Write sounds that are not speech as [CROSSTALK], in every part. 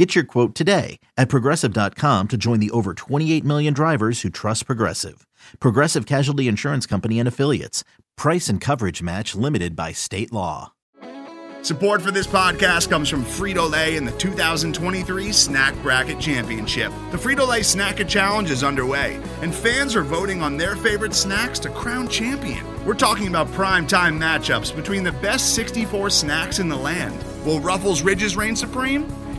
Get your quote today at progressive.com to join the over 28 million drivers who trust Progressive. Progressive Casualty Insurance Company and Affiliates. Price and coverage match limited by state law. Support for this podcast comes from Frito Lay and the 2023 Snack Bracket Championship. The Frito Lay Snacker Challenge is underway, and fans are voting on their favorite snacks to crown champion. We're talking about prime time matchups between the best 64 snacks in the land. Will Ruffles Ridges reign supreme?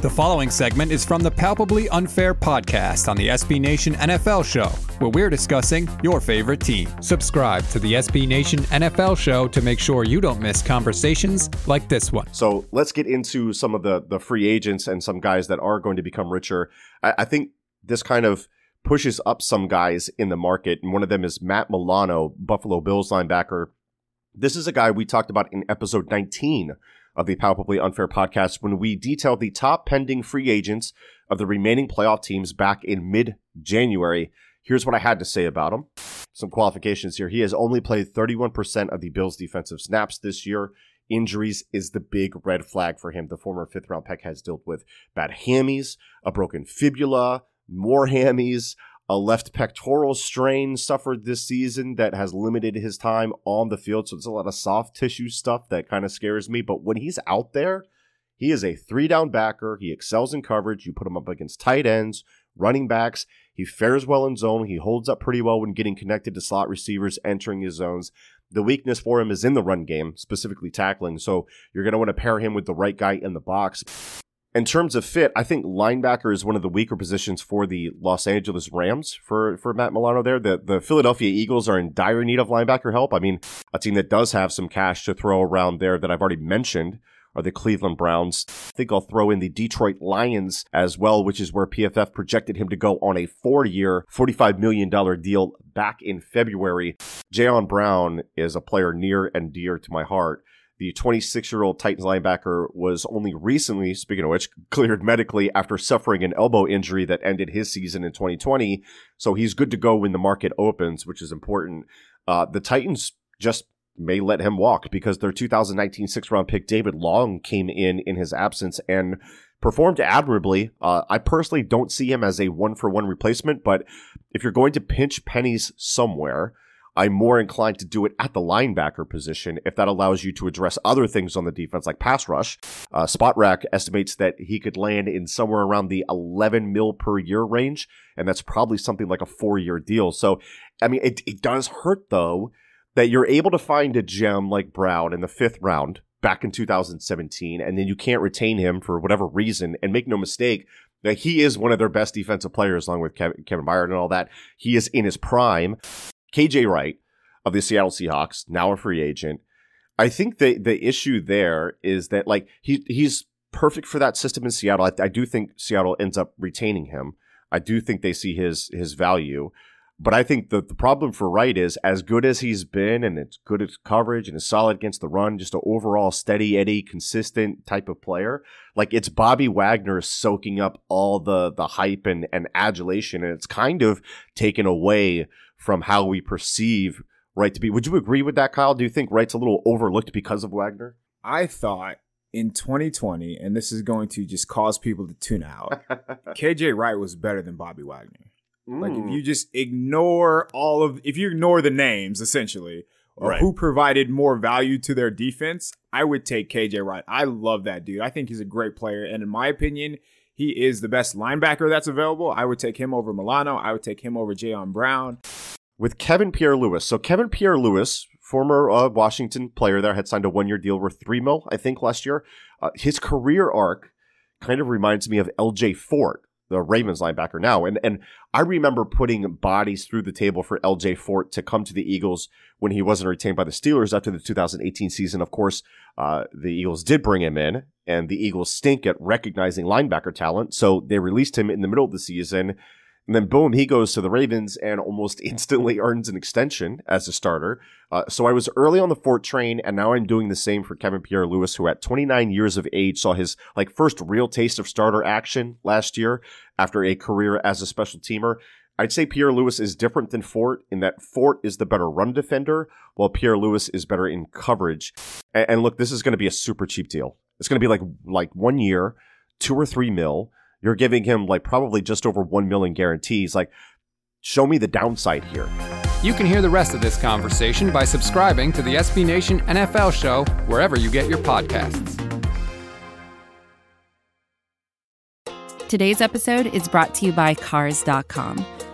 The following segment is from the Palpably Unfair podcast on the SB Nation NFL show, where we're discussing your favorite team. Subscribe to the SB Nation NFL show to make sure you don't miss conversations like this one. So let's get into some of the the free agents and some guys that are going to become richer. I, I think this kind of pushes up some guys in the market, and one of them is Matt Milano, Buffalo Bills linebacker. This is a guy we talked about in episode 19 of the Palpably Unfair podcast when we detailed the top pending free agents of the remaining playoff teams back in mid January. Here's what I had to say about him. Some qualifications here. He has only played 31% of the Bills' defensive snaps this year. Injuries is the big red flag for him. The former fifth round pick has dealt with bad hammies, a broken fibula, more hammies, a left pectoral strain suffered this season that has limited his time on the field. So it's a lot of soft tissue stuff that kind of scares me. But when he's out there, he is a three down backer. He excels in coverage. You put him up against tight ends, running backs. He fares well in zone. He holds up pretty well when getting connected to slot receivers entering his zones. The weakness for him is in the run game, specifically tackling. So you're going to want to pair him with the right guy in the box. In terms of fit, I think linebacker is one of the weaker positions for the Los Angeles Rams for, for Matt Milano there. The the Philadelphia Eagles are in dire need of linebacker help. I mean, a team that does have some cash to throw around there that I've already mentioned are the Cleveland Browns. I think I'll throw in the Detroit Lions as well, which is where PFF projected him to go on a four year, $45 million deal back in February. Jayon Brown is a player near and dear to my heart. The 26 year old Titans linebacker was only recently, speaking of which, [LAUGHS] cleared medically after suffering an elbow injury that ended his season in 2020. So he's good to go when the market opens, which is important. Uh, the Titans just may let him walk because their 2019 six round pick, David Long, came in in his absence and performed admirably. Uh, I personally don't see him as a one for one replacement, but if you're going to pinch pennies somewhere, I'm more inclined to do it at the linebacker position if that allows you to address other things on the defense like pass rush. Uh, estimates that he could land in somewhere around the 11 mil per year range, and that's probably something like a four year deal. So, I mean, it, it does hurt though that you're able to find a gem like Brown in the fifth round back in 2017, and then you can't retain him for whatever reason. And make no mistake, that he is one of their best defensive players, along with Kevin, Kevin Byard and all that. He is in his prime. KJ Wright of the Seattle Seahawks, now a free agent. I think the the issue there is that like he he's perfect for that system in Seattle. I, I do think Seattle ends up retaining him. I do think they see his his value. But I think the, the problem for Wright is as good as he's been and it's good at coverage and is solid against the run, just an overall steady Eddie, consistent type of player. Like it's Bobby Wagner soaking up all the the hype and, and adulation and it's kind of taken away from how we perceive Wright to be. Would you agree with that, Kyle? Do you think Wright's a little overlooked because of Wagner? I thought in 2020, and this is going to just cause people to tune out, [LAUGHS] KJ Wright was better than Bobby Wagner. Mm. Like if you just ignore all of, if you ignore the names essentially, or right. who provided more value to their defense, I would take KJ Wright. I love that dude. I think he's a great player, and in my opinion, he is the best linebacker that's available. I would take him over Milano. I would take him over Jayon Brown. with Kevin Pierre Louis. So Kevin Pierre Louis, former uh, Washington player there, had signed a one year deal worth three mil, I think, last year. Uh, his career arc kind of reminds me of LJ Fort, the Ravens linebacker now. And and I remember putting bodies through the table for LJ Fort to come to the Eagles when he wasn't retained by the Steelers after the 2018 season. Of course, uh, the Eagles did bring him in, and the Eagles stink at recognizing linebacker talent, so they released him in the middle of the season. And then boom, he goes to the Ravens and almost [LAUGHS] instantly earns an extension as a starter. Uh, so I was early on the Fort train, and now I'm doing the same for Kevin Pierre Louis, who at 29 years of age saw his like first real taste of starter action last year after a career as a special teamer. I'd say Pierre Louis is different than Fort in that Fort is the better run defender, while Pierre Louis is better in coverage. And, and look, this is going to be a super cheap deal. It's going to be like like one year, two or three mil you're giving him like probably just over 1 million guarantees. Like, show me the downside here. You can hear the rest of this conversation by subscribing to the SB Nation NFL show wherever you get your podcasts. Today's episode is brought to you by Cars.com.